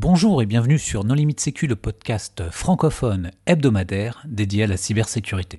Bonjour et bienvenue sur Non Limite Sécu, le podcast francophone hebdomadaire dédié à la cybersécurité.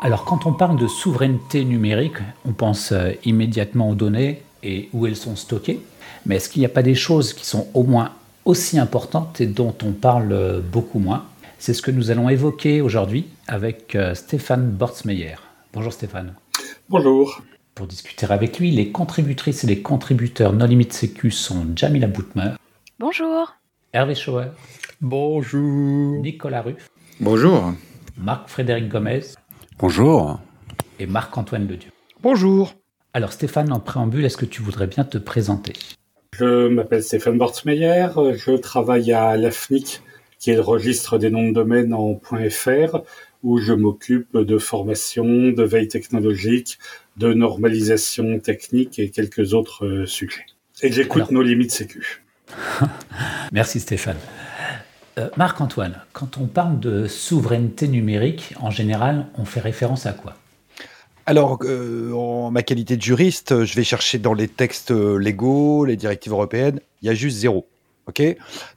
Alors quand on parle de souveraineté numérique, on pense euh, immédiatement aux données et où elles sont stockées. Mais est-ce qu'il n'y a pas des choses qui sont au moins aussi importantes et dont on parle euh, beaucoup moins? C'est ce que nous allons évoquer aujourd'hui avec euh, Stéphane Bortsmeyer. Bonjour Stéphane. Bonjour. Pour discuter avec lui, les contributrices et les contributeurs No Limit Sécu sont Jamila Boutmer. Bonjour. Hervé Schauer. Bonjour. Nicolas Ruff. Bonjour. Marc-Frédéric Gomez. Bonjour. Et Marc-Antoine Ledieu. Bonjour. Alors Stéphane, en préambule, est-ce que tu voudrais bien te présenter? Je m'appelle Stéphane Bortsmeyer, je travaille à l'AFNIC, qui est le registre des noms de domaine en .fr, où je m'occupe de formation, de veille technologique, de normalisation technique et quelques autres euh, sujets. Et j'écoute nos limites sécu. Merci Stéphane. Euh, Marc-Antoine, quand on parle de souveraineté numérique, en général, on fait référence à quoi? Alors, euh, en ma qualité de juriste, je vais chercher dans les textes légaux, les directives européennes, il y a juste zéro. OK?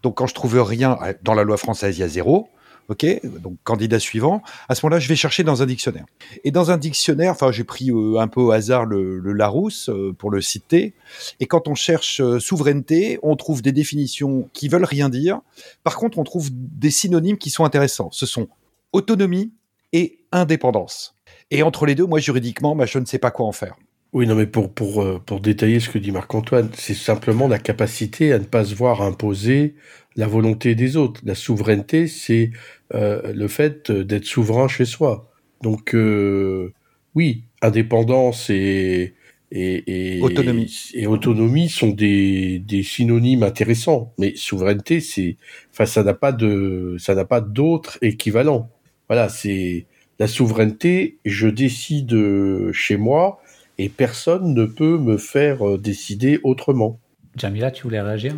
Donc, quand je trouve rien euh, dans la loi française, il y a zéro. OK? Donc, candidat suivant. À ce moment-là, je vais chercher dans un dictionnaire. Et dans un dictionnaire, enfin, j'ai pris euh, un peu au hasard le, le Larousse euh, pour le citer. Et quand on cherche souveraineté, on trouve des définitions qui veulent rien dire. Par contre, on trouve des synonymes qui sont intéressants. Ce sont autonomie et indépendance. Et entre les deux, moi, juridiquement, bah, je ne sais pas quoi en faire. Oui, non, mais pour, pour, euh, pour détailler ce que dit Marc-Antoine, c'est simplement la capacité à ne pas se voir imposer la volonté des autres. La souveraineté, c'est euh, le fait d'être souverain chez soi. Donc, euh, oui, indépendance et, et, et, Autonomie. et autonomie sont des, des synonymes intéressants. Mais souveraineté, c'est, enfin, ça n'a pas de, ça n'a pas d'autre équivalent. Voilà, c'est la souveraineté. Je décide euh, chez moi et personne ne peut me faire euh, décider autrement. Jamila, tu voulais réagir?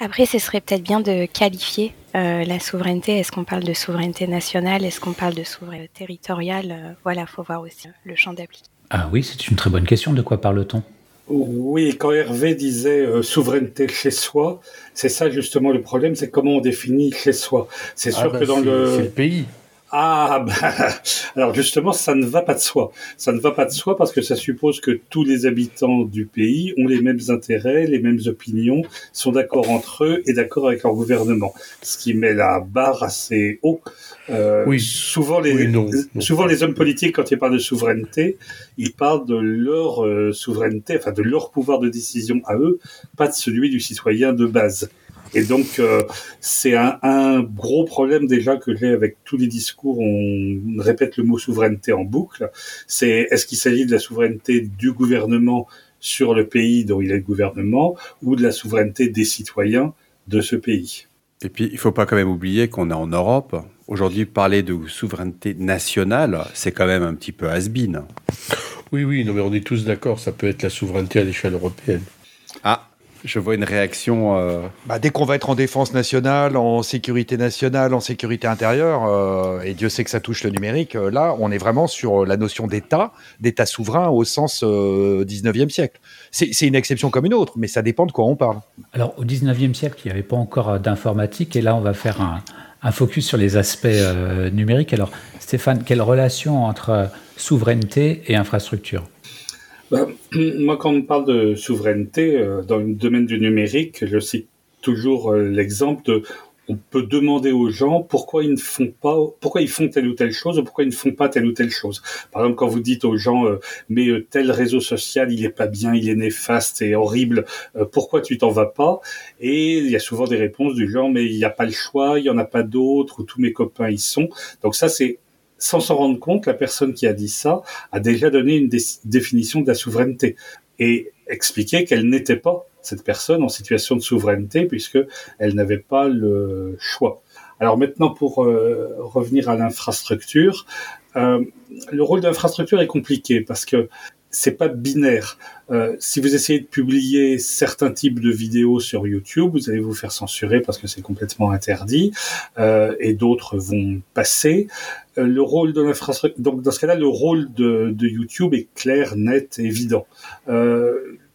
Après, ce serait peut-être bien de qualifier euh, la souveraineté. Est-ce qu'on parle de souveraineté nationale? Est-ce qu'on parle de souveraineté territoriale? Euh, Voilà, faut voir aussi le champ d'application. Ah oui, c'est une très bonne question. De quoi parle-t-on? Oui, quand Hervé disait euh, souveraineté chez soi, c'est ça justement le problème, c'est comment on définit chez soi. C'est sûr Ah bah, que dans le... c'est le pays. Ah, bah, alors justement, ça ne va pas de soi. Ça ne va pas de soi parce que ça suppose que tous les habitants du pays ont les mêmes intérêts, les mêmes opinions, sont d'accord entre eux et d'accord avec leur gouvernement. Ce qui met la barre assez haut. Euh, Oui. Souvent les, Oui, non, non. souvent les hommes politiques, quand ils parlent de souveraineté, ils parlent de leur euh, souveraineté, enfin de leur pouvoir de décision à eux, pas de celui du citoyen de base. Et donc, euh, c'est un, un gros problème déjà que j'ai avec tous les discours. On répète le mot souveraineté en boucle. C'est est-ce qu'il s'agit de la souveraineté du gouvernement sur le pays dont il est le gouvernement ou de la souveraineté des citoyens de ce pays? Et puis, il faut pas quand même oublier qu'on est en Europe. Aujourd'hui, parler de souveraineté nationale, c'est quand même un petit peu has-been. Oui, oui, non, mais on est tous d'accord, ça peut être la souveraineté à l'échelle européenne. Ah, je vois une réaction. euh, Bah, dès qu'on va être en défense nationale, en sécurité nationale, en sécurité intérieure, euh, et Dieu sait que ça touche le numérique, euh, là, on est vraiment sur la notion d'État, d'État souverain au sens euh, 19e siècle. C'est une exception comme une autre, mais ça dépend de quoi on parle. Alors, au 19e siècle, il n'y avait pas encore d'informatique, et là, on va faire un, un focus sur les aspects euh, numériques. Alors, Stéphane, quelle relation entre souveraineté et infrastructure? Ben, moi, quand on parle de souveraineté euh, dans le domaine du numérique, je cite toujours euh, l'exemple de on peut demander aux gens pourquoi ils ne font pas, pourquoi ils font telle ou telle chose ou pourquoi ils ne font pas telle ou telle chose. Par exemple, quand vous dites aux gens, euh, mais euh, tel réseau social, il est pas bien, il est néfaste et horrible, euh, pourquoi tu t'en vas pas? Et il y a souvent des réponses du genre, mais il n'y a pas le choix, il y en a pas d'autres, ou tous mes copains y sont. Donc ça, c'est sans s'en rendre compte, la personne qui a dit ça a déjà donné une dé- définition de la souveraineté et expliqué qu'elle n'était pas cette personne en situation de souveraineté puisque elle n'avait pas le choix. Alors maintenant, pour euh, revenir à l'infrastructure, euh, le rôle de l'infrastructure est compliqué parce que c'est pas binaire. Euh, si vous essayez de publier certains types de vidéos sur YouTube, vous allez vous faire censurer parce que c'est complètement interdit, euh, et d'autres vont passer. Euh, le rôle de l'infrastructure, donc dans ce cas-là, le rôle de, YouTube est clair, net, évident.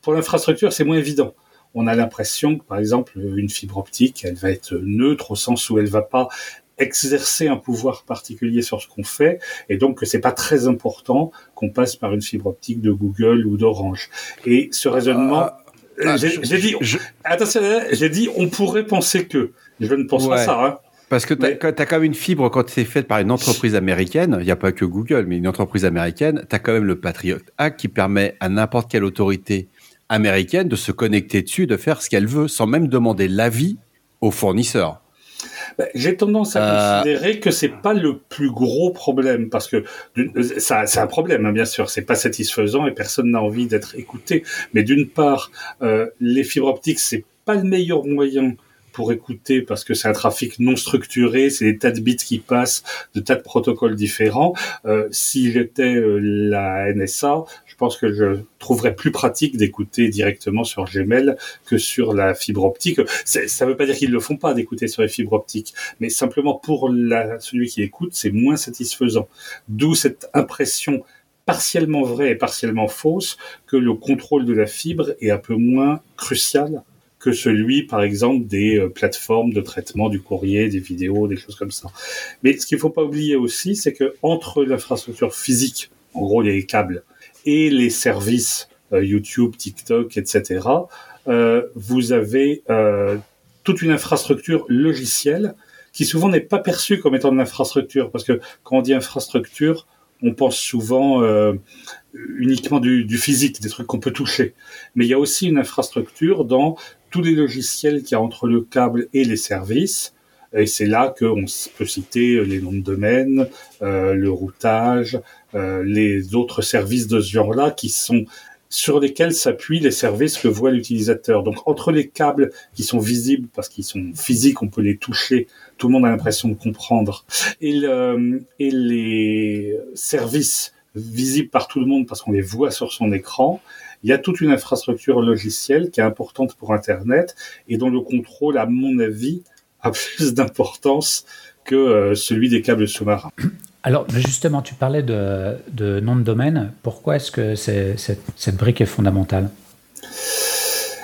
Pour l'infrastructure, c'est moins évident on a l'impression que, par exemple, une fibre optique, elle va être neutre au sens où elle va pas exercer un pouvoir particulier sur ce qu'on fait, et donc que c'est pas très important qu'on passe par une fibre optique de Google ou d'Orange. Et ce raisonnement, ah, ah, j'ai dit, attention, j'ai dit, on pourrait penser que. Je ne pense pas ça. Hein. Parce que tu as, quand même une fibre, quand c'est faite par une entreprise américaine, il n'y a pas que Google, mais une entreprise américaine, tu as quand même le Patriot Act qui permet à n'importe quelle autorité américaine de se connecter dessus, de faire ce qu'elle veut, sans même demander l'avis aux fournisseurs. Bah, j'ai tendance à euh, considérer que c'est pas le plus gros problème parce que ça, c'est un problème, hein, bien sûr. C'est pas satisfaisant et personne n'a envie d'être écouté. Mais d'une part, euh, les fibres optiques, c'est pas le meilleur moyen pour écouter parce que c'est un trafic non structuré, c'est des tas de bits qui passent, de tas de protocoles différents. Euh, si j'étais euh, la NSA, je pense que je trouverais plus pratique d'écouter directement sur Gmail que sur la fibre optique. Ça ne veut pas dire qu'ils le font pas d'écouter sur les fibres optiques, mais simplement pour la, celui qui écoute, c'est moins satisfaisant. D'où cette impression partiellement vraie et partiellement fausse que le contrôle de la fibre est un peu moins crucial que celui, par exemple, des euh, plateformes de traitement du courrier, des vidéos, des choses comme ça. Mais ce qu'il faut pas oublier aussi, c'est que entre l'infrastructure physique, en gros les câbles, et les services euh, YouTube, TikTok, etc., euh, vous avez euh, toute une infrastructure logicielle qui souvent n'est pas perçue comme étant de l'infrastructure, parce que quand on dit infrastructure, on pense souvent euh, uniquement du, du, physique, des trucs qu'on peut toucher. Mais il y a aussi une infrastructure dans tous les logiciels qu'il y a entre le câble et les services. Et c'est là qu'on peut citer les noms de domaine, euh, le routage, euh, les autres services de ce genre-là qui sont sur lesquels s'appuient les services que voit l'utilisateur. Donc entre les câbles qui sont visibles parce qu'ils sont physiques, on peut les toucher, tout le monde a l'impression de comprendre, et, le, et les services visibles par tout le monde parce qu'on les voit sur son écran, il y a toute une infrastructure logicielle qui est importante pour Internet et dont le contrôle, à mon avis, a plus d'importance que euh, celui des câbles sous-marins. Alors justement, tu parlais de, de nom de domaine. Pourquoi est-ce que cette, brique est fondamentale?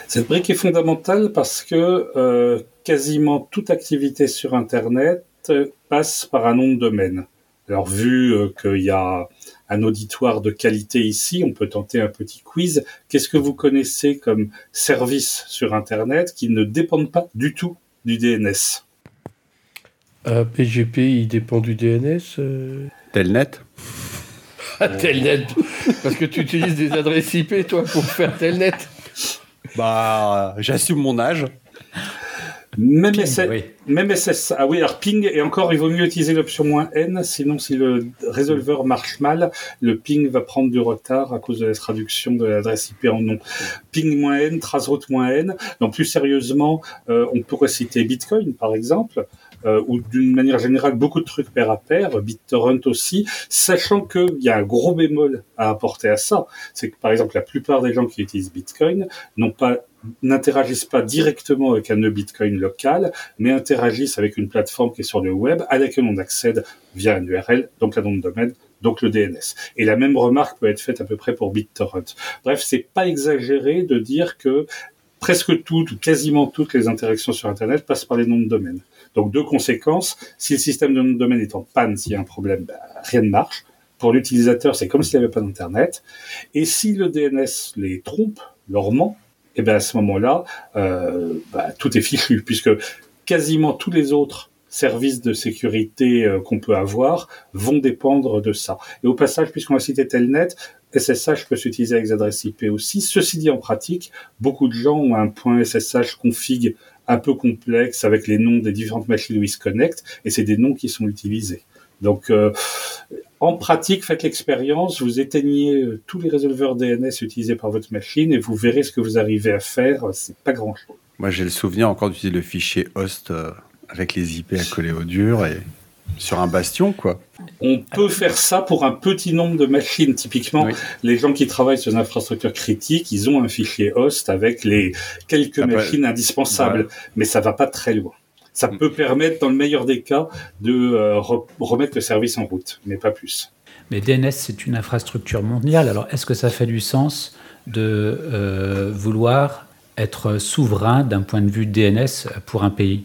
Cette brique est fondamentale parce que euh, quasiment toute activité sur Internet passe par un nom de domaine. Alors vu euh, qu'il y a un auditoire de qualité ici, on peut tenter un petit quiz. Qu'est-ce que vous connaissez comme service sur Internet qui ne dépendent pas du tout du DNS PGP, il dépend du DNS euh. Telnet. Ah, Telnet. Parce que tu utilises des adresses IP, toi, pour faire Telnet. Bah, j'assume mon âge. Même, même SS, ah oui, alors ping, et encore, il vaut mieux utiliser l'option moins "-n", sinon si le résolveur marche mal, le ping va prendre du retard à cause de la traduction de l'adresse IP en nom. Ping moins "-n", traceroute moins "-n". Donc plus sérieusement, euh, on pourrait citer Bitcoin, par exemple, euh, ou d'une manière générale beaucoup de trucs pair à pair, BitTorrent aussi, sachant qu'il y a un gros bémol à apporter à ça, c'est que par exemple la plupart des gens qui utilisent Bitcoin n'ont pas n'interagissent pas directement avec un nœud Bitcoin local, mais interagissent avec une plateforme qui est sur le web, à laquelle on accède via un URL, donc un nom de domaine, donc le DNS. Et la même remarque peut être faite à peu près pour BitTorrent. Bref, c'est pas exagéré de dire que presque toutes ou quasiment toutes les interactions sur Internet passent par les noms de domaine. Donc deux conséquences, si le système de nom de domaine est en panne, s'il y a un problème, bah, rien ne marche. Pour l'utilisateur, c'est comme s'il n'y avait pas d'Internet. Et si le DNS les trompe, leur ment, et eh bien à ce moment-là, euh, bah, tout est fichu, puisque quasiment tous les autres services de sécurité euh, qu'on peut avoir vont dépendre de ça. Et au passage, puisqu'on a cité Telnet, SSH peut s'utiliser avec des adresses IP aussi. Ceci dit, en pratique, beaucoup de gens ont un point SSH config un peu complexe avec les noms des différentes machines où ils se connectent, et c'est des noms qui sont utilisés. Donc, euh, en pratique, faites l'expérience, vous éteignez euh, tous les résolveurs DNS utilisés par votre machine et vous verrez ce que vous arrivez à faire. C'est pas grand chose. Moi, j'ai le souvenir encore d'utiliser le fichier host euh, avec les IP à coller au dur et sur un bastion, quoi. On peut faire ça pour un petit nombre de machines. Typiquement, les gens qui travaillent sur une infrastructure critique, ils ont un fichier host avec les quelques machines indispensables, mais ça va pas très loin. Ça mm. peut permettre, dans le meilleur des cas, de euh, remettre le service en route, mais pas plus. Mais DNS, c'est une infrastructure mondiale. Alors, est-ce que ça fait du sens de euh, vouloir être souverain d'un point de vue DNS pour un pays?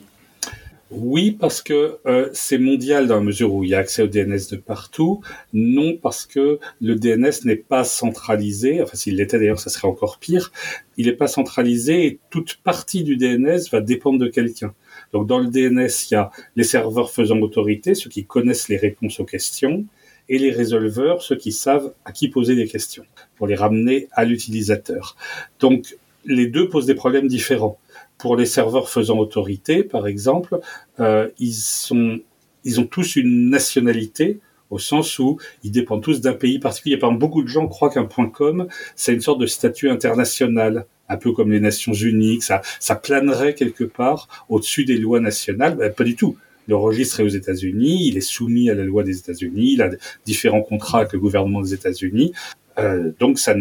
Oui, parce que euh, c'est mondial dans la mesure où il y a accès au DNS de partout. Non, parce que le DNS n'est pas centralisé. Enfin, s'il l'était d'ailleurs, ça serait encore pire. Il n'est pas centralisé et toute partie du DNS va dépendre de quelqu'un. Donc, dans le DNS, il y a les serveurs faisant autorité, ceux qui connaissent les réponses aux questions, et les résolveurs, ceux qui savent à qui poser des questions, pour les ramener à l'utilisateur. Donc, les deux posent des problèmes différents. Pour les serveurs faisant autorité, par exemple, euh, ils sont, ils ont tous une nationalité au sens où ils dépendent tous d'un pays particulier. Par exemple, beaucoup de gens croient qu'un .com, c'est une sorte de statut international, un peu comme les Nations Unies, ça, ça planerait quelque part au-dessus des lois nationales. Ben, pas du tout. Le registre est aux États-Unis, il est soumis à la loi des États-Unis, il a différents contrats avec le gouvernement des États-Unis. Euh, donc ça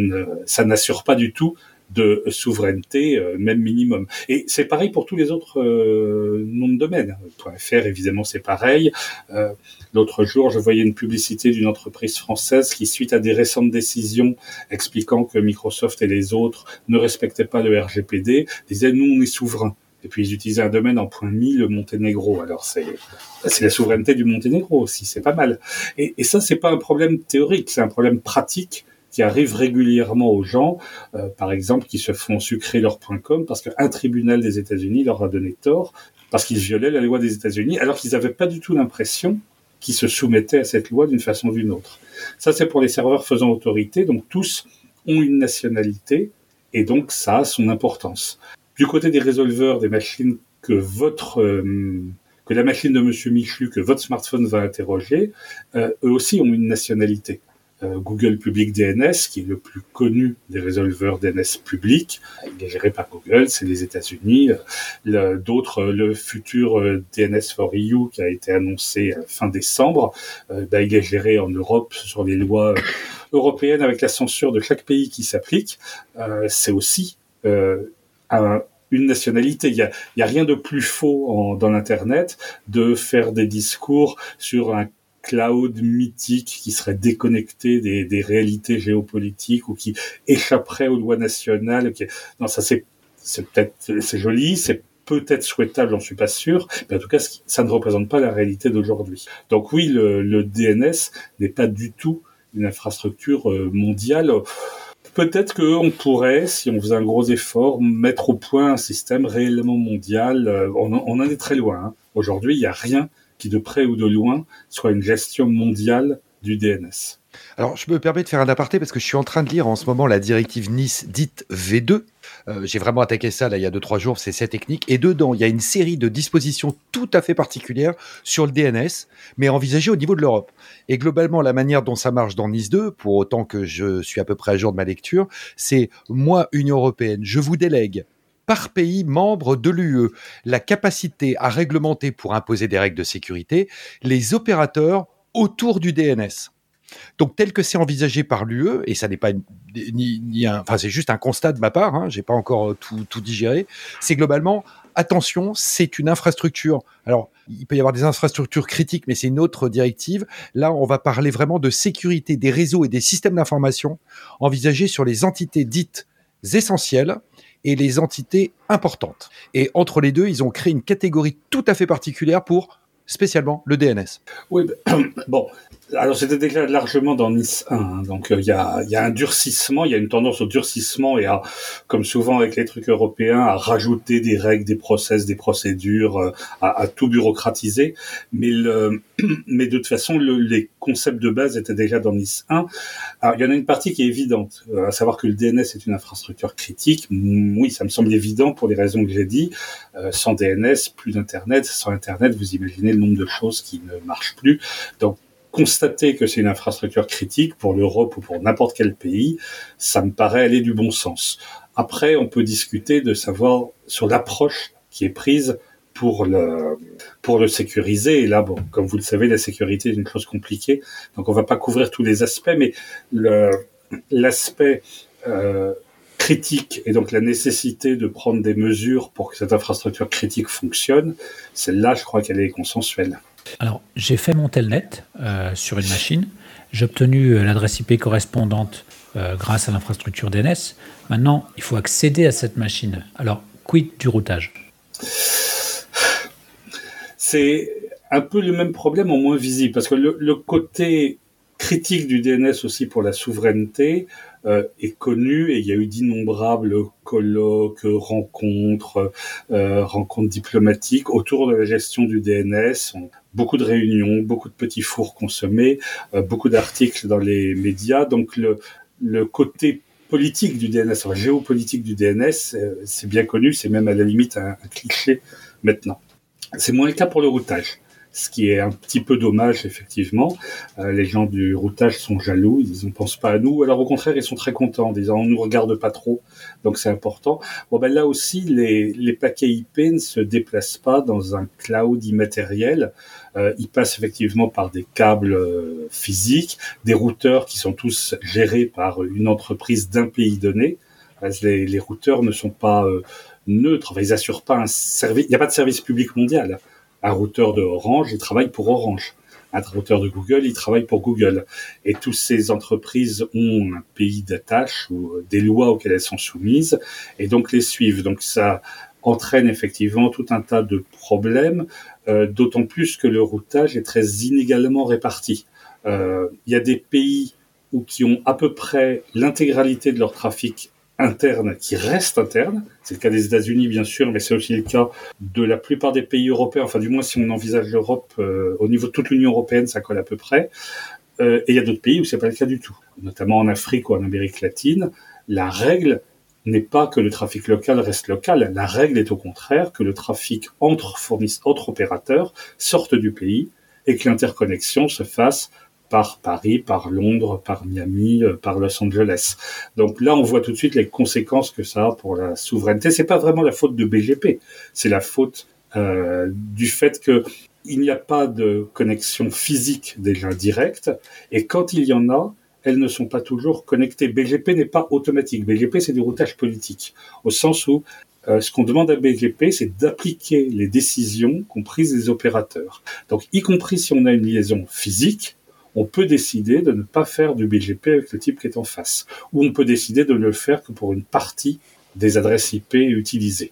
ça n'assure pas du tout de souveraineté, euh, même minimum. Et c'est pareil pour tous les autres euh, noms de domaine. .fr, évidemment, c'est pareil. Euh, L'autre jour, je voyais une publicité d'une entreprise française qui, suite à des récentes décisions expliquant que Microsoft et les autres ne respectaient pas le RGPD, disait nous, on est souverain. Et puis ils utilisaient un domaine en point .mi, le Monténégro. Alors c'est c'est la souveraineté du Monténégro aussi, c'est pas mal. Et, et ça, c'est pas un problème théorique, c'est un problème pratique qui arrive régulièrement aux gens, euh, par exemple, qui se font sucrer leur .com parce qu'un tribunal des États-Unis leur a donné tort parce qu'ils violaient la loi des États-Unis, alors qu'ils n'avaient pas du tout l'impression qu'ils se soumettaient à cette loi d'une façon ou d'une autre. Ça, c'est pour les serveurs faisant autorité, donc tous ont une nationalité, et donc ça a son importance. Du côté des résolveurs, des machines que votre euh, que la machine de Monsieur Michu, que votre smartphone va interroger, euh, eux aussi ont une nationalité. Euh, Google Public DNS, qui est le plus connu des résolveurs DNS publics. Il est géré par Google, c'est les États-Unis. Euh, d'autres, le futur euh, DNS for EU qui a été annoncé fin décembre, bah, il est géré en Europe sur les lois européennes avec la censure de chaque pays qui s'applique. c'est aussi une nationalité. Il y a, y a, rien de plus faux dans l'Internet de faire des discours sur un cloud mythique qui serait déconnecté des, réalités géopolitiques ou qui échapperait aux lois nationales. Non, ça c'est peut-être c'est joli, c'est peut-être souhaitable, j'en suis pas sûr, mais en tout cas, ça ne représente pas la réalité d'aujourd'hui. Donc oui, le, DNS n'est pas du tout une infrastructure euh, mondiale. Peut-être qu'on pourrait, si on faisait un gros effort, mettre au point un système réellement mondial. Euh, on, on en est très loin. Hein. Aujourd'hui, il n'y a rien qui de près ou de loin soit une gestion mondiale du DNS. Alors, je me permets de faire un aparté parce que je suis en train de lire en ce moment la directive Nice dite V2. Euh, j'ai vraiment attaqué ça il y a 2-3 jours, c'est cette technique. Et dedans, il y a une série de dispositions tout à fait particulières sur le DNS, mais envisagées au niveau de l'Europe. Et globalement, la manière dont ça marche dans Nice 2, pour autant que je suis à peu près à jour de ma lecture, c'est moi, Union Européenne, je vous délègue par pays membre de l'UE la capacité à réglementer pour imposer des règles de sécurité les opérateurs autour du DNS. Donc tel que c'est envisagé par l'UE, et ça n'est pas ni, un, enfin c'est juste un constat de ma part, hein, j'ai pas encore tout, tout digéré, c'est globalement attention, c'est une infrastructure. Alors, il peut y avoir des infrastructures critiques, mais c'est une autre directive. Là, on va parler vraiment de sécurité des réseaux et des systèmes d'information envisagés sur les entités dites essentielles et les entités importantes. Et entre les deux, ils ont créé une catégorie tout à fait particulière pour spécialement le DNS. Oui, bon, alors c'était déjà largement dans Nice 1, hein. donc euh, il y, a, y, a, un durcissement, il y a une tendance au durcissement et à, comme souvent avec les trucs européens, à rajouter des règles, des process, des procédures, euh, à, tout bureaucratiser. Mais, le, mais de toute façon, le, les concepts de base étaient déjà dans Nice 1. Alors il y en a une partie qui est évidente, euh, à savoir que le DNS est une infrastructure critique. Oui, ça me semble évident pour les raisons que j'ai dit. sans DNS, plus d'Internet. Sans Internet, vous imaginez le nombre de choses qui ne marchent plus. Donc constater que c'est une infrastructure critique pour l'Europe ou pour n'importe quel pays, ça me paraît aller du bon sens. Après, on peut discuter de savoir sur l'approche qui est prise pour le pour le sécuriser. Et là, bon, comme vous le savez, la sécurité est une chose compliquée, donc on va pas couvrir tous les aspects, mais l'aspect euh, critique et donc la nécessité de prendre des mesures pour que cette infrastructure critique fonctionne, celle-là, je crois qu'elle est consensuelle. Alors, j'ai fait mon telnet euh, sur une machine. J'ai obtenu euh, l'adresse IP correspondante euh, grâce à l'infrastructure DNS. Maintenant, il faut accéder à cette machine. Alors, quid du routage? C'est un peu le même problème en moins visible, parce que le côté critique du DNS aussi pour la souveraineté est connue et il y a eu d'innombrables colloques, rencontres, rencontres diplomatiques autour de la gestion du DNS. Beaucoup de réunions, beaucoup de petits fours consommés, euh, beaucoup d'articles dans les médias. Donc le, le côté politique du DNS, enfin, géopolitique du DNS, euh, c'est bien connu, c'est même à la limite un, un cliché maintenant. C'est moins le cas pour le routage ce qui est un petit peu dommage effectivement. Euh, les gens du routage sont jaloux, ils ne pensent pas à nous. Alors au contraire, ils sont très contents, en disant on nous regarde pas trop, donc c'est important. Bon ben là aussi, les, les paquets IP ne se déplacent pas dans un cloud immatériel. Euh, ils passent effectivement par des câbles euh, physiques, des routeurs qui sont tous gérés par une entreprise d'un pays donné. Les, les, routeurs ne sont pas euh, neutres, ils assurent pas un service. Il n'y a pas de service public mondial un routeur de Orange, il travaille pour Orange. Un routeur de Google, il travaille pour Google. Et toutes ces entreprises ont un pays d'attache ou des lois auxquelles elles sont soumises et donc les suivent. Donc ça entraîne effectivement tout un tas de problèmes, euh, d'autant plus que le routage est très inégalement réparti. Euh, il y a des pays où, qui ont à peu près l'intégralité de leur trafic interne qui reste interne. C'est le cas des États-Unis, bien sûr, mais c'est aussi le cas de la plupart des pays européens. Enfin, du moins, si on envisage l'Europe euh, au niveau de toute l'Union européenne, ça colle à peu près. Euh, et il y a d'autres pays où c'est pas le cas du tout, notamment en Afrique ou en Amérique latine. La règle n'est pas que le trafic local reste local. La règle est au contraire que le trafic entre fournisseurs, entre opérateurs sorte du pays et que l'interconnexion se fasse par Paris, par Londres, par Miami, euh, par Los Angeles. Donc là, on voit tout de suite les conséquences que ça a pour la souveraineté. C'est pas vraiment la faute de BGP, c'est la faute euh, du fait que il n'y a pas de connexion physique déjà directe, et quand il y en a, elles ne sont pas toujours connectées. BGP n'est pas automatique. BGP, c'est du routage politique, au sens où euh, ce qu'on demande à BGP, c'est d'appliquer les décisions qu'ont prises les opérateurs. Donc, y compris si on a une liaison physique, on peut décider de ne pas faire du BGP avec le type qui est en face, ou on peut décider de ne le faire que pour une partie des adresses IP utilisées.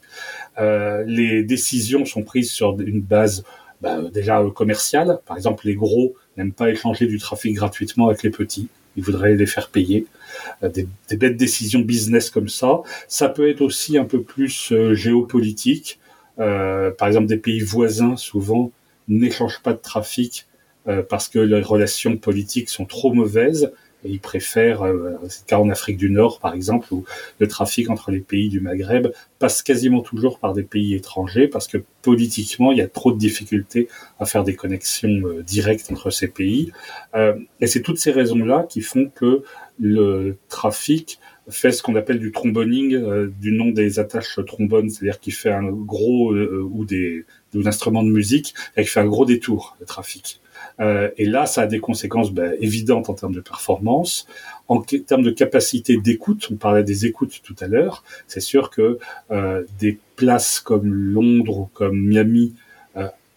Euh, les décisions sont prises sur une base bah, déjà commerciale. Par exemple, les gros n'aiment pas échanger du trafic gratuitement avec les petits. Ils voudraient les faire payer. Euh, des, bêtes décisions business comme ça. Ça peut être aussi un peu plus euh, géopolitique. par exemple, des pays voisins souvent n'échangent pas de trafic euh, parce que les relations politiques sont trop mauvaises et ils préfèrent, euh, c'est le cas en Afrique du Nord par exemple, où le trafic entre les pays du Maghreb passe quasiment toujours par des pays étrangers parce que politiquement il y a trop de difficultés à faire des connexions euh, directes entre ces pays. Euh, et c'est toutes ces raisons-là qui font que le trafic fait ce qu'on appelle du tromboning, du nom des attaches trombones, c'est-à-dire qu'il fait un gros ou des, des instruments de musique et qui fait un gros détour de trafic. Euh, et là, ça a des conséquences ben, évidentes en termes de performance, en termes de capacité d'écoute. On parlait des écoutes tout à l'heure. C'est sûr que euh, des places comme Londres ou comme Miami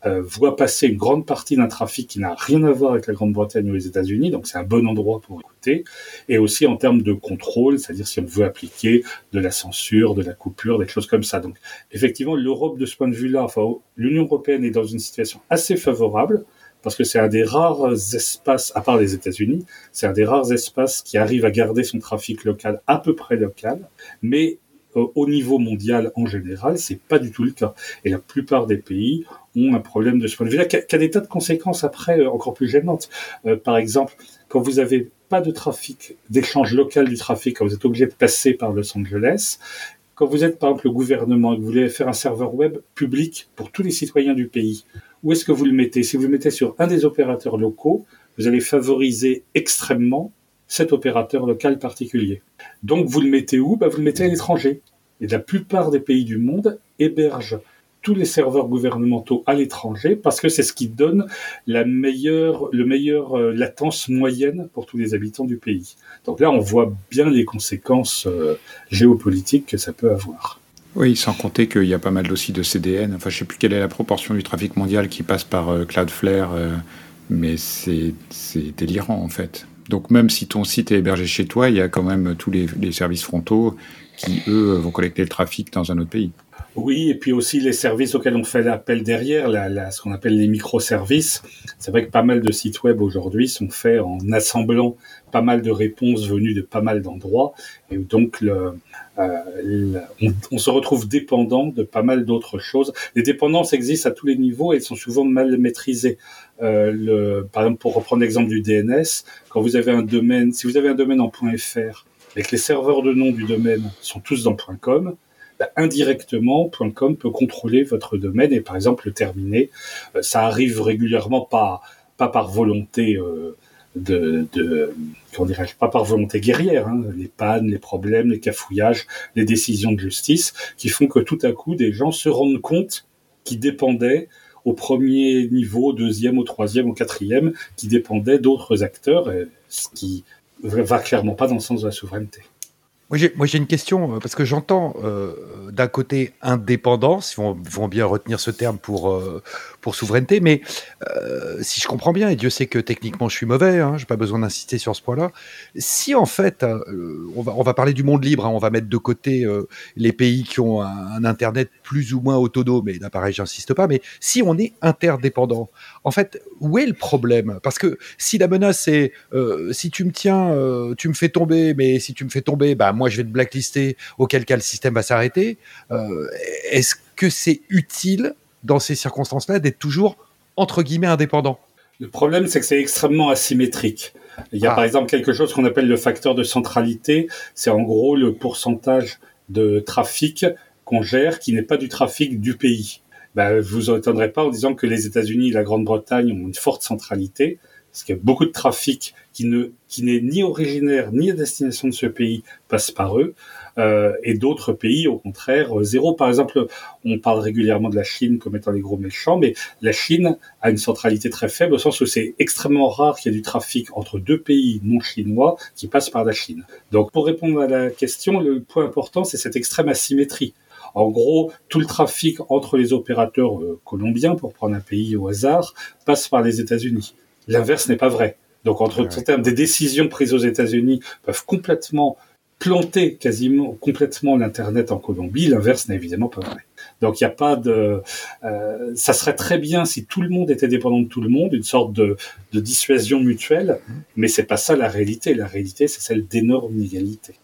euh, voient passer une grande partie d'un trafic qui n'a rien à voir avec la Grande-Bretagne ou les États-Unis, donc c'est un bon endroit pour écouter, et aussi en termes de contrôle, c'est-à-dire si on veut appliquer de la censure, de la coupure, des choses comme ça. Donc effectivement, l'Europe de ce point de vue-là, enfin l'Union européenne est dans une situation assez favorable, parce que c'est un des rares espaces, à part les États-Unis, c'est un des rares espaces qui arrive à garder son trafic local à peu près local, mais euh, au niveau mondial en général, c'est pas du tout le cas. Et la plupart des pays ont un problème de ce point de vue-là, qui, a, des tas de conséquences après euh, encore plus gênantes. Euh, par exemple, quand vous avez pas de trafic, d'échange local du trafic, quand vous êtes obligé de passer par Los Angeles, quand vous êtes par exemple le gouvernement et que vous voulez faire un serveur web public pour tous les citoyens du pays, où est-ce que vous le mettez? Si vous le mettez sur un des opérateurs locaux, vous allez favoriser extrêmement cet opérateur local particulier. Donc vous le mettez où? Bah, Vous le mettez à l'étranger. Et la plupart des pays du monde hébergent tous les serveurs gouvernementaux à l'étranger parce que c'est ce qui donne la meilleure, le meilleur euh, latence moyenne pour tous les habitants du pays. Donc là, on voit bien les conséquences euh, géopolitiques que ça peut avoir. Oui, sans compter qu'il y a pas mal aussi de CDN. Enfin, je ne sais plus quelle est la proportion du trafic mondial qui passe par euh, Cloudflare, mais c'est délirant en fait. Donc même si ton site est hébergé chez toi, il y a quand même tous les, services frontaux qui, eux, vont collecter le trafic dans un autre pays. Oui, et puis aussi les services auxquels on fait l'appel derrière, ce qu'on appelle les microservices. C'est vrai que pas mal de sites web aujourd'hui sont faits en assemblant pas mal de réponses venues de pas mal d'endroits, et donc le, euh, on, se retrouve dépendant de pas mal d'autres choses. Les dépendances existent à tous les niveaux et elles sont souvent mal maîtrisées. Euh, par exemple, pour reprendre l'exemple du DNS, quand vous avez un domaine, si vous avez un domaine en .fr et que les serveurs de nom du domaine sont tous dans .com, bah, indirectement, .com peut contrôler votre domaine et par exemple le terminer. Euh, ça arrive régulièrement, pas, par volonté de, de comment pas par volonté guerrière, hein, les pannes, les problèmes, les cafouillages, les décisions de justice, qui font que tout à coup des gens se rendent compte qu'ils dépendaient au premier niveau, au deuxième, au troisième, au quatrième, qui dépendaient d'autres acteurs, ce qui va clairement pas dans le sens de la souveraineté. Moi j'ai une question, euh, parce que j'entends euh, d'un côté indépendance, ils vont, vont, bien retenir ce terme pour, euh, pour souveraineté, mais euh, si je comprends bien, et Dieu sait que techniquement je suis mauvais, hein, je n'ai pas besoin d'insister sur ce point-là, si en fait, euh, on, va, parler du monde libre, hein, on va mettre de côté les pays qui ont un, Internet plus ou moins autonome, mais là j'insiste pas, mais si on est interdépendant, en fait, où est le problème? Parce que si la menace c'est si tu me tiens, tu me fais tomber, mais si tu me fais tomber, bah, moi je vais te blacklister, auquel cas le système va s'arrêter. Euh, Est-ce que c'est utile dans ces circonstances-là d'être toujours entre guillemets indépendant Le problème, c'est que c'est extrêmement asymétrique. Il y a ah. par exemple quelque chose qu'on appelle le facteur de centralité. C'est en gros le pourcentage de trafic qu'on gère qui n'est pas du trafic du pays. Ben, je vous étonnerai pas en disant que les États-Unis et la Grande-Bretagne ont une forte centralité, parce qu'il y a beaucoup de trafic qui ne qui n'est ni originaire ni à destination de ce pays passe par eux. Euh, et d'autres pays, au contraire, euh, zéro. Par exemple, on parle régulièrement de la Chine comme étant les gros méchants, mais la Chine a une centralité très faible au sens où c'est extrêmement rare qu'il y ait du trafic entre deux pays non chinois qui passent par la Chine. Donc, pour répondre à la question, le point important, c'est cette extrême asymétrie. En gros, tout le trafic entre les opérateurs euh, colombiens, pour prendre un pays au hasard, passe par les États-Unis. L'inverse n'est pas vrai. Donc, entre en termes des décisions prises aux États-Unis peuvent complètement planter quasiment complètement l'internet en Colombie. L'inverse n'est évidemment pas vrai. Donc il n'y a pas de. Euh, ça serait très bien si tout le monde était dépendant de tout le monde, une sorte de, de dissuasion mutuelle, mais c'est pas ça la réalité. La réalité, c'est celle d'énormes inégalités.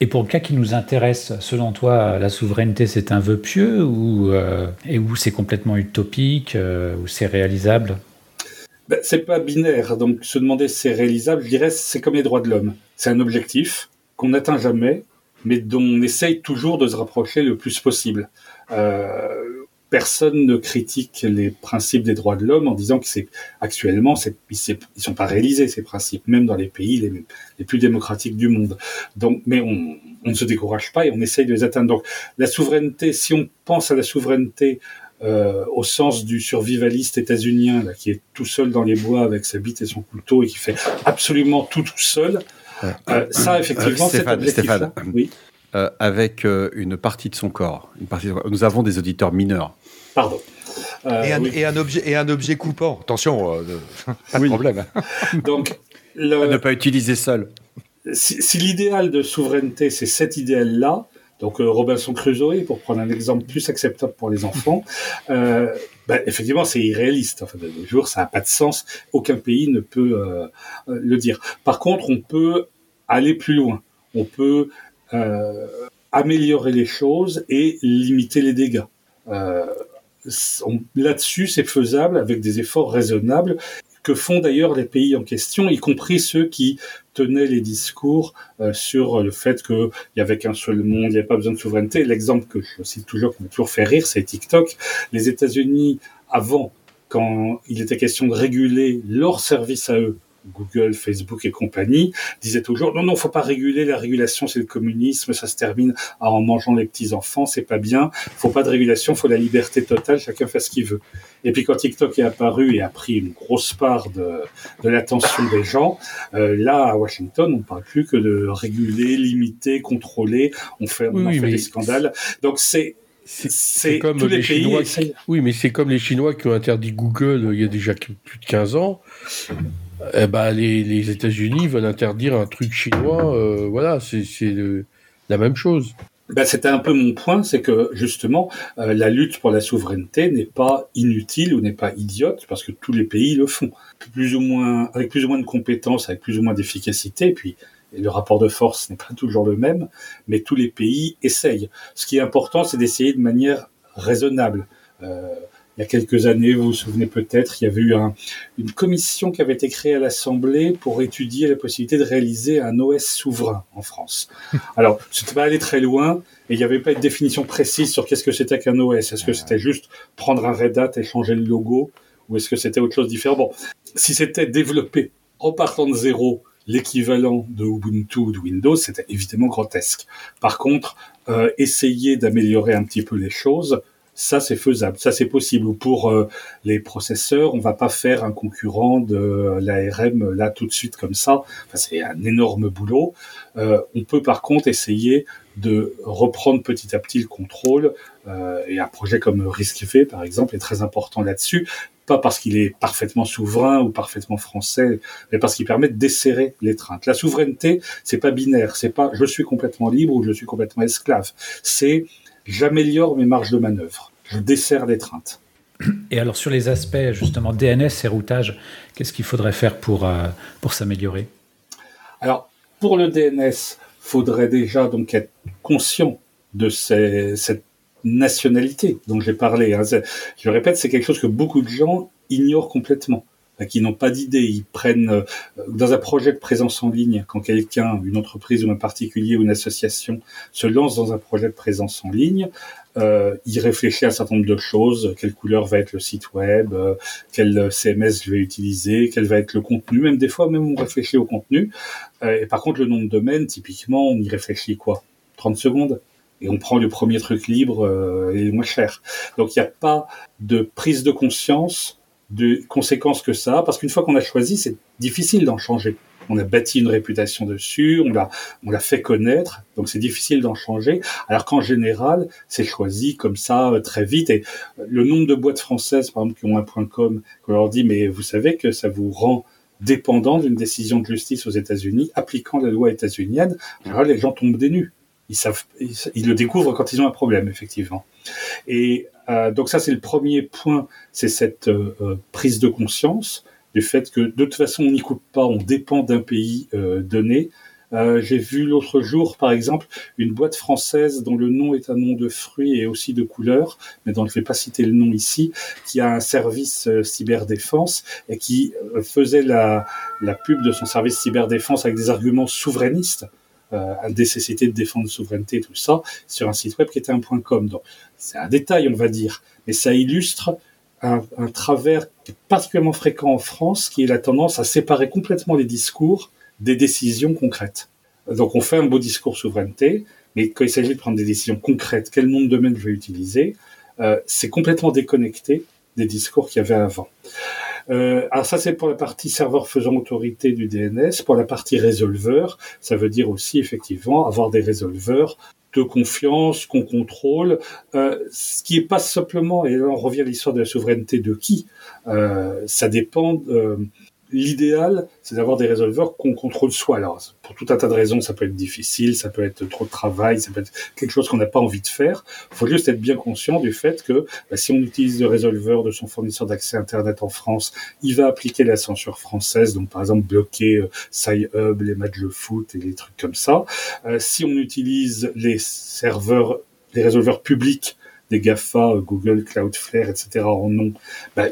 Et pour le cas qui nous intéresse, selon toi, la souveraineté, c'est un vœu pieux ou euh, et où c'est complètement utopique, euh, ou c'est réalisable? Ben, C'est pas binaire. Donc se demander si c'est réalisable, je dirais, c'est comme les droits de l'homme. C'est un objectif qu'on n'atteint jamais, mais dont on essaye toujours de se rapprocher le plus possible. Euh, personne ne critique les principes des droits de l'homme en disant que c'est actuellement c'est, ils, sont pas réalisés ces principes, même dans les pays les, les plus démocratiques du monde. Donc, mais on, on, ne se décourage pas et on essaye de les atteindre. Donc, la souveraineté, si on pense à la souveraineté euh, au sens du survivaliste états-unien là, qui est tout seul dans les bois avec sa bite et son couteau et qui fait absolument tout tout seul, euh, ça, effectivement, euh, Stéphane, Stéphane oui. Euh, avec une partie de son corps. Une partie Nous avons des auditeurs mineurs. Pardon. Et un, et, un, objet, et un objet coupant. Attention, pas de problème. Donc, le... ne pas utiliser seul. Si, si l'idéal de souveraineté, c'est cet idéal-là, donc Robinson Crusoe, pour prendre un exemple plus acceptable pour les enfants, euh, ben, effectivement, c'est irréaliste. Enfin, de nos jours, ça n'a pas de sens. Aucun pays ne peut euh, le dire. Par contre, on peut aller plus loin. On peut euh, améliorer les choses et limiter les dégâts. Euh, Là-dessus, c'est faisable avec des efforts raisonnables que font d'ailleurs les pays en question, y compris ceux qui tenaient les discours euh, sur le fait qu'il n'y avait qu'un seul monde, il n'y avait pas besoin de souveraineté. L'exemple que je cite toujours, qui m'a toujours fait rire, c'est TikTok. Les États-Unis, avant, quand il était question de réguler leur service à eux, Google, Facebook et compagnie, disaient toujours non, non, faut pas réguler, la régulation c'est le communisme, ça se termine en mangeant les petits enfants, c'est pas bien, faut pas de régulation, faut la liberté totale, chacun fait ce qu'il veut. Et puis quand TikTok est apparu et a pris une grosse part de, de l'attention des gens, euh, là à Washington, on parle plus que de réguler, limiter, contrôler, on fait, on fait des scandales. Donc c'est c'est comme les, Chinois. Oui, mais c'est comme les Chinois qui ont interdit Google euh, il y a déjà plus de 15 ans. Eh ben, les, États-Unis veulent interdire un truc chinois. Euh, voilà, c'est la même chose. Ben, C'était un peu mon point, c'est que justement, euh, la lutte pour la souveraineté n'est pas inutile ou n'est pas idiote, parce que tous les pays le font, plus ou moins, avec plus ou moins de compétences, avec plus ou moins d'efficacité. Puis le rapport de force n'est pas toujours le même, mais tous les pays essayent. Ce qui est important, c'est d'essayer de manière raisonnable. Euh, il y a quelques années, vous vous souvenez peut-être, il y avait eu un, une commission qui avait été créée à l'Assemblée pour étudier la possibilité de réaliser un OS souverain en France. Alors, c'était pas aller très loin, et il n'y avait pas de définition précise sur qu'est-ce que c'était qu'un OS. Est-ce que c'était juste prendre un Red Hat et changer le logo, ou est-ce que c'était autre chose de différent? Bon, si c'était développé en partant de zéro l'équivalent de Ubuntu ou de Windows, c'était évidemment grotesque. Par contre, euh, essayer d'améliorer un petit peu les choses, ça c'est faisable, ça c'est possible. Pour euh, les processeurs, on va pas faire un concurrent de l'ARM là tout de suite comme ça. Enfin, c'est un énorme boulot. Euh, on peut par contre essayer de reprendre petit à petit le contrôle. Euh, et un projet comme RISC-V, par exemple, est très important là-dessus pas parce qu'il est parfaitement souverain ou parfaitement français, mais parce qu'il permet de desserrer l'étreinte. La souveraineté, c'est pas binaire, c'est pas je suis complètement libre ou je suis complètement esclave. C'est j'améliore mes marges de manœuvre, je desserre l'étreinte. Et alors sur les aspects justement DNS et routage, qu'est-ce qu'il faudrait faire pour, euh, pour s'améliorer? Alors pour le DNS, faudrait déjà donc être conscient de ces, cette nationalité dont j'ai parlé. Hein. Je répète, c'est quelque chose que beaucoup de gens ignorent complètement qui n'ont pas d'idée. Ils prennent euh, dans un projet de présence en ligne, quand quelqu'un, une entreprise ou un particulier ou une association se lance dans un projet de présence en ligne, euh, il réfléchit à un certain nombre de choses. Quelle couleur va être le site web euh, Quel CMS je vais utiliser Quel va être le contenu Même des fois, même on réfléchit au contenu. Euh, et par contre, le nom de domaine, typiquement, on y réfléchit quoi? 30 secondes et on prend le premier truc libre euh, et moins cher. Donc il n'y a pas de prise de conscience de conséquences que ça, parce qu'une fois qu'on a choisi, c'est difficile d'en changer. On a bâti une réputation dessus, on l'a, on l'a fait connaître, donc c'est difficile d'en changer. Alors qu'en général, c'est choisi comme ça euh, très vite. Et le nombre de boîtes françaises, par exemple, qui ont un point com, qu'on leur dit, mais vous savez que ça vous rend dépendant d'une décision de justice aux États-Unis, appliquant la loi états-unienne. Les gens tombent des nues ils savent, ils, le découvrent quand ils ont un problème, effectivement. Et euh, donc ça, c'est le premier point, c'est cette euh, euh, prise de conscience du fait que de toute façon, on n'y coupe pas, on dépend d'un pays donné. J'ai vu l'autre jour, par exemple, une boîte française dont le nom est un nom de fruit et aussi de couleur, mais dont je ne vais pas citer le nom ici, qui a un service cyberdéfense et qui faisait la, la pub de son service cyberdéfense avec des arguments souverainistes euh, nécessité de défendre souveraineté, tout ça, sur un site web qui était un point .com. Donc, c'est un détail, on va dire, mais ça illustre un, un, travers particulièrement fréquent en France, qui est la tendance à séparer complètement les discours des décisions concrètes. Donc, on fait un beau discours souveraineté, mais quand il s'agit de prendre des décisions concrètes, quel nom de domaine je vais utiliser, euh, c'est complètement déconnecté des discours qu'il y avait avant. Euh, alors ça c'est pour la partie serveur faisant autorité du DNS. Pour la partie résolveur, ça veut dire aussi effectivement avoir des résolveurs de confiance qu'on contrôle, euh, ce qui est pas simplement, et là on revient à l'histoire de la souveraineté de qui, euh, ça dépend, euh, l'idéal, c'est d'avoir des résolveurs qu'on contrôle soi. Alors, pour tout un tas de raisons, ça peut être difficile, ça peut être trop de travail, ça peut être quelque chose qu'on n'a pas envie de faire. Il faut juste être bien conscient du fait que bah, si on utilise le résolveur de son fournisseur d'accès Internet en France, il va appliquer la censure française, donc par exemple bloquer euh, SciHub, les matchs de foot et les trucs comme ça. Euh, si on utilise les serveurs, les résolveurs publics des GAFA, Google, Cloudflare, etc. en nom, bah,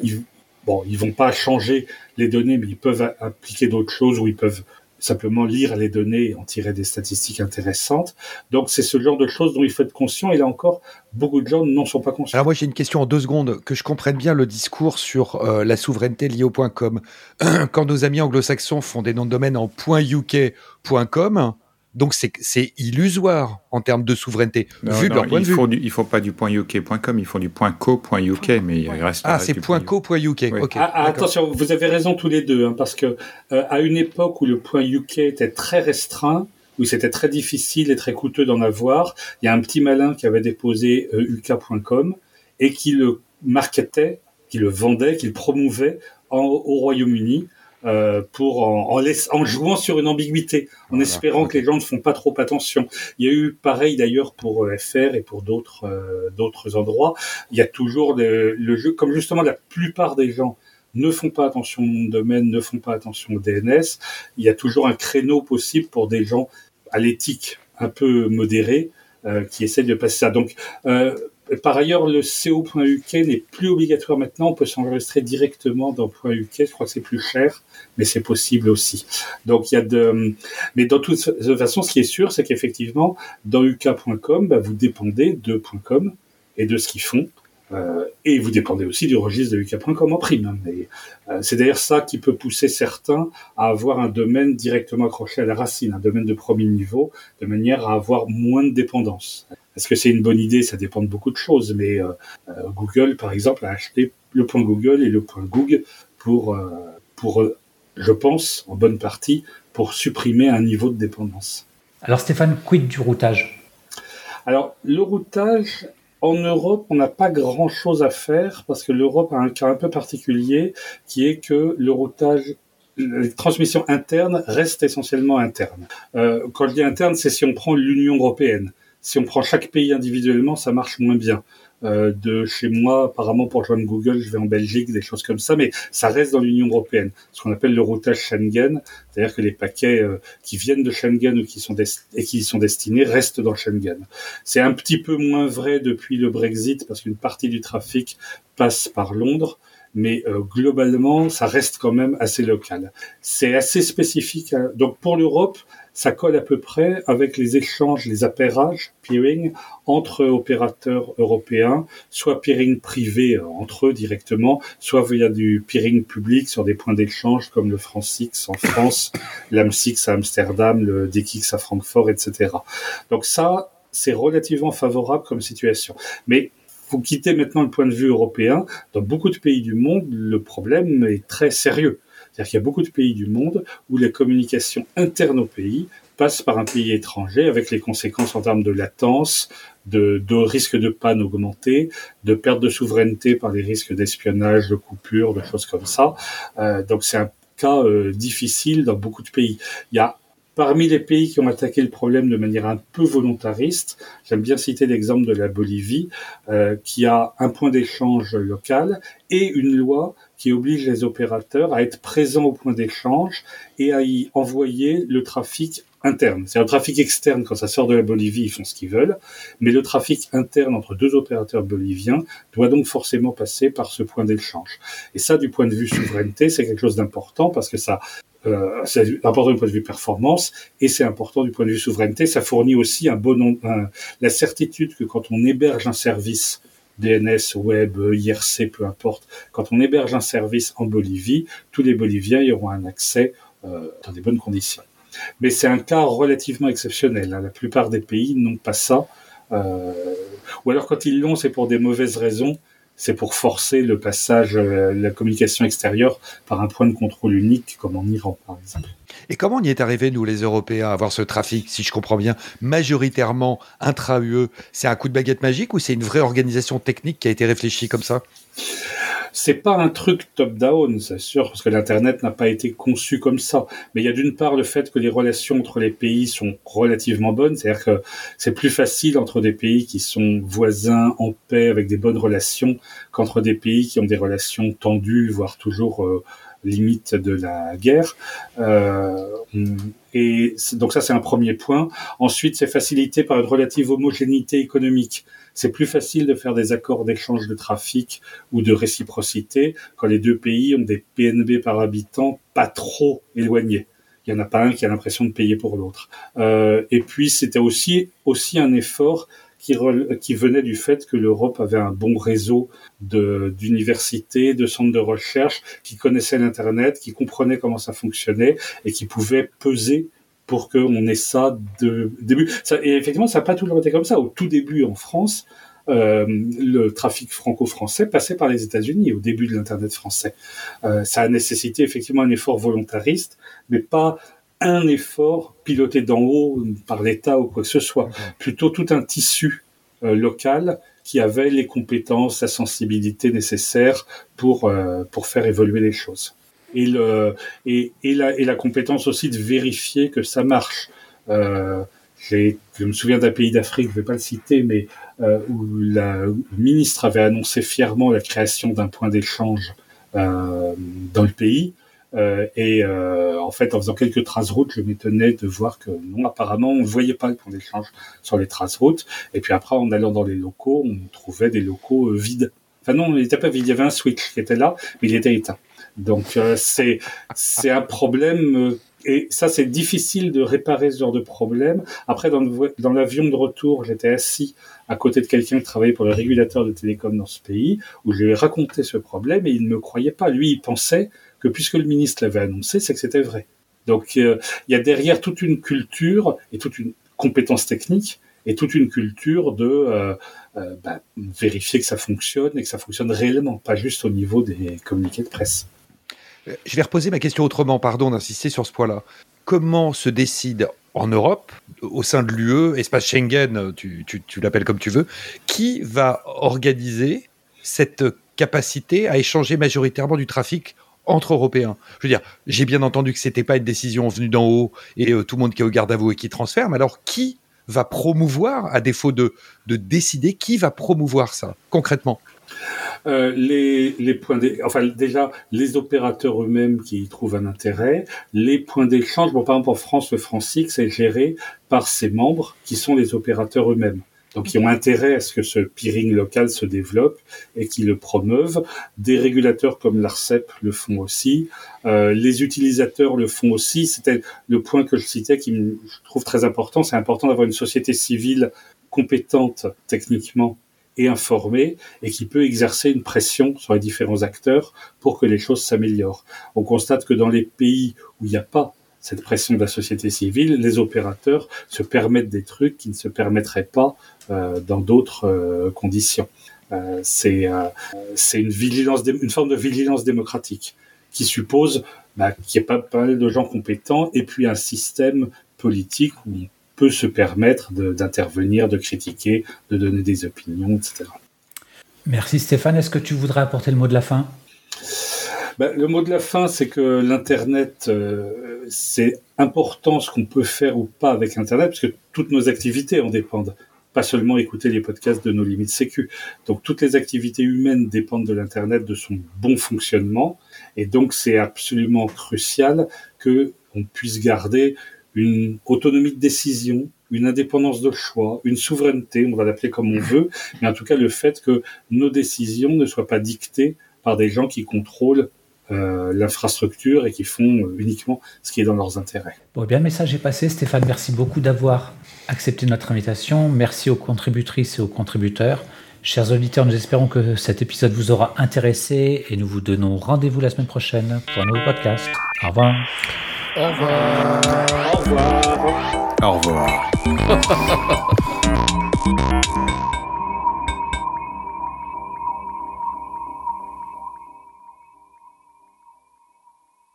bon, ils vont pas changer les données, mais ils peuvent appliquer d'autres choses ou ils peuvent simplement lire les données et en tirer des statistiques intéressantes. Donc c'est ce genre de choses dont il faut être conscient. Et là encore, beaucoup de gens n'en sont pas conscients. Alors moi j'ai une question en deux secondes, que je comprenne bien le discours sur euh, la souveraineté liée au .com. Quand nos amis anglo-saxons font des noms de domaine en .uk.com, donc c'est illusoire en termes de souveraineté, vu de leur point de vue. il faut pas du .uk.com, il faut du .co.uk, mais il reste. Ah, c'est .co.uk. Ah, ah, attention, vous avez raison tous les deux, hein, parce que euh, à une époque où le .uk était très restreint, où c'était très difficile et très coûteux d'en avoir, il y a un petit malin qui avait déposé euh, uk.com et qui le marketait, qui le vendait, qui le promouvait au Royaume-Uni euh, pour en, en, jouant sur une ambiguïté, en espérant que les gens ne font pas trop attention. Il y a eu pareil d'ailleurs pour euh, FR et pour d'autres euh, d'autres endroits. Il y a toujours le, jeu, comme justement la plupart des gens ne font pas attention au nom de domaine, ne font pas attention au DNS. Il y a toujours un créneau possible pour des gens à l'éthique un peu modérée qui essaient de passer ça. Donc par ailleurs, le co.uk n'est plus obligatoire maintenant. On peut s'enregistrer directement dans .uk. Je crois que c'est plus cher, mais c'est possible aussi. Donc il y a de, mais dans toute façon, ce qui est sûr, c'est qu'effectivement, dans uk.com, bah, vous dépendez de .com et de ce qu'ils font. Euh, et vous dépendez aussi du registre de uk.com en prime. Mais euh, c'est d'ailleurs ça qui peut pousser certains à avoir un domaine directement accroché à la racine, un domaine de premier niveau, de manière à avoir moins de dépendance. Est-ce que c'est une bonne idée? Ça dépend de beaucoup de choses. Mais euh, euh, Google, par exemple, a acheté le point Google et le point Google pour, euh, pour, je pense, en bonne partie, pour supprimer un niveau de dépendance. Alors Stéphane, quid du routage? Alors le routage, en Europe, on n'a pas grand-chose à faire parce que l'Europe a un cas un peu particulier qui est que le routage les transmissions internes restent essentiellement internes. Euh, quand je dis interne, c'est si on prend l'Union européenne. Si on prend chaque pays individuellement, ça marche moins bien. Euh, de chez moi, apparemment pour joindre Google, je vais en Belgique, des choses comme ça, mais ça reste dans l'Union européenne, ce qu'on appelle le routage Schengen, c'est-à-dire que les paquets euh, qui viennent de Schengen ou qui sont et qui y sont destinés restent dans Schengen. C'est un petit peu moins vrai depuis le Brexit parce qu'une partie du trafic passe par Londres, mais euh, globalement, ça reste quand même assez local. C'est assez spécifique. Hein. Donc pour l'Europe, ça colle à peu près avec les échanges, les appairages, peering, entre opérateurs européens, soit peering privé euh, entre eux directement, soit via du peering public sur des points d'échange comme le FrancX en France, l'AMSX à Amsterdam, le DKX à Francfort, etc. Donc ça, c'est relativement favorable comme situation. Mais vous quittez maintenant le point de vue européen. Dans beaucoup de pays du monde, le problème est très sérieux. C'est-à-dire qu'il y a beaucoup de pays du monde où les communications internes au pays passent par un pays étranger avec les conséquences en termes de latence, de, de risque de panne augmenté, de perte de souveraineté par les risques d'espionnage, de coupure, de choses comme ça. Euh, donc c'est un cas euh, difficile dans beaucoup de pays. Il y a Parmi les pays qui ont attaqué le problème de manière un peu volontariste, j'aime bien citer l'exemple de la Bolivie, euh, qui a un point d'échange local et une loi qui oblige les opérateurs à être présents au point d'échange et à y envoyer le trafic interne. C'est un trafic externe quand ça sort de la Bolivie, ils font ce qu'ils veulent, mais le trafic interne entre deux opérateurs boliviens doit donc forcément passer par ce point d'échange. Et ça, du point de vue souveraineté, c'est quelque chose d'important parce que ça euh, c'est important du point de vue performance et c'est important du point de vue souveraineté. Ça fournit aussi la certitude que quand on héberge un service DNS, web, IRC, peu importe, quand on héberge un service en Bolivie, tous les Boliviens y auront un accès euh, dans des bonnes conditions. Mais c'est un cas relativement exceptionnel. Hein. La plupart des pays n'ont pas ça. Euh, ou alors quand ils l'ont, c'est pour des mauvaises raisons c'est pour forcer le passage, euh, la communication extérieure par un point de contrôle unique, comme en Iran, par exemple. Et comment on y est arrivé, nous, les Européens, à avoir ce trafic, si je comprends bien, majoritairement intra-UE C'est un coup de baguette magique ou c'est une vraie organisation technique qui a été réfléchie comme ça? C'est pas un truc top-down, c'est sûr, parce que l'Internet n'a pas été conçu comme ça. Mais il y a d'une part le fait que les relations entre les pays sont relativement bonnes, c'est-à-dire que c'est plus facile entre des pays qui sont voisins, en paix, avec des bonnes relations, qu'entre des pays qui ont des relations tendues, voire toujours euh, limite de la guerre. Euh, et donc ça, c'est un premier point. Ensuite, c'est facilité par une relative homogénéité économique c'est plus facile de faire des accords d'échange de trafic ou de réciprocité quand les deux pays ont des PNB par habitant pas trop éloignés. Il n'y en a pas un qui a l'impression de payer pour l'autre. Euh, et puis c'était aussi aussi un effort qui, venait du fait que l'Europe avait un bon réseau d'universités, de, centres de recherche, qui connaissaient l'Internet, qui comprenaient comment ça fonctionnait et qui pouvaient peser pour qu'on ait ça de début. Et effectivement, ça n'a pas toujours été comme ça. Au tout début, en France, euh, le trafic franco-français passait par les États-Unis au début de l'Internet français. Euh, ça a nécessité effectivement un effort volontariste, mais pas un effort piloté d'en haut par l'État ou quoi que ce soit. Plutôt tout un tissu euh, local qui avait les compétences, la sensibilité nécessaires pour, euh, pour faire évoluer les choses et, le, et, et, la, et la compétence aussi de vérifier que ça marche. Euh, je me souviens d'un pays d'Afrique, je ne vais pas le citer, mais euh, où la, le ministre avait annoncé fièrement la création d'un point d'échange euh, dans le pays. Euh, et euh, en fait, en faisant quelques traces routes, je m'étonnais de voir que non, apparemment, on ne voyait pas le point d'échange sur les traces routes. Et puis après, en allant dans les locaux, on trouvait des locaux euh, vides. Enfin non, il n'était pas vide, il y avait un switch qui était là, mais il était éteint. Donc euh, c'est c'est un problème euh, et ça c'est difficile de réparer ce genre de problème. Après dans, dans l'avion de retour, j'étais assis à côté de quelqu'un qui travaillait pour le régulateur de télécom dans ce pays où je lui ai raconté ce problème et il ne me croyait pas. Lui, il pensait que puisque le ministre l'avait annoncé, c'est que c'était vrai. Donc euh, il y a derrière toute une culture et toute une compétence technique et toute une culture de euh, euh, bah, vérifier que ça fonctionne et que ça fonctionne réellement, pas juste au niveau des communiqués de presse. Je vais reposer ma question autrement, pardon d'insister sur ce point-là. Comment se décide en Europe, au sein de l'UE, espace Schengen, tu, tu, tu l'appelles comme tu veux, qui va organiser cette capacité à échanger majoritairement du trafic entre Européens. Je veux dire, j'ai bien entendu que c'était pas une décision venue d'en haut et euh, tout le monde qui est au garde à vous et qui transfère, mais alors qui va promouvoir, à défaut de, de décider, qui va promouvoir ça concrètement? Euh, les, points déjà les opérateurs eux-mêmes qui y trouvent un intérêt, les points d'échange. Bon, par exemple en France, le Francix est géré par ses membres qui sont les opérateurs eux-mêmes. Donc, qui ont intérêt à ce que ce peering local se développe et qui le promeuvent. Des régulateurs comme l'ARCEP le font aussi. Euh, les utilisateurs le font aussi. C'était le point que je citais qui me je trouve très important. C'est important d'avoir une société civile compétente techniquement et informé et qui peut exercer une pression sur les différents acteurs pour que les choses s'améliorent. On constate que dans les pays où il n'y a pas cette pression de la société civile, les opérateurs se permettent des trucs qui ne se permettraient pas euh, dans d'autres euh, conditions. Euh, c'est une vigilance, forme de vigilance démocratique qui suppose bah, qu'il y ait pas, pas mal de gens compétents et puis un système politique où peut se permettre d'intervenir, de, critiquer, de donner des opinions, etc. Merci Stéphane. Est-ce que tu voudrais apporter le mot de la fin? Ben, Le mot de la fin, c'est que l'Internet, euh, c'est important ce qu'on peut faire ou pas avec Internet, parce que toutes nos activités en dépendent. Pas seulement écouter les podcasts de nos limites sécu. Donc toutes les activités humaines dépendent de l'Internet, de son bon fonctionnement. Et donc c'est absolument crucial que on puisse garder une autonomie de décision, une indépendance de choix, une souveraineté, on va l'appeler comme on veut, mais en tout cas le fait que nos décisions ne soient pas dictées par des gens qui contrôlent euh, l'infrastructure et qui font uniquement ce qui est dans leurs intérêts. Bon, eh bien, le message est passé. Stéphane, merci beaucoup d'avoir accepté notre invitation. Merci aux contributrices et aux contributeurs. Chers auditeurs, nous espérons que cet épisode vous aura intéressé et nous vous donnons rendez-vous la semaine prochaine pour un nouveau podcast. Au revoir. Au revoir. Au revoir. Au revoir.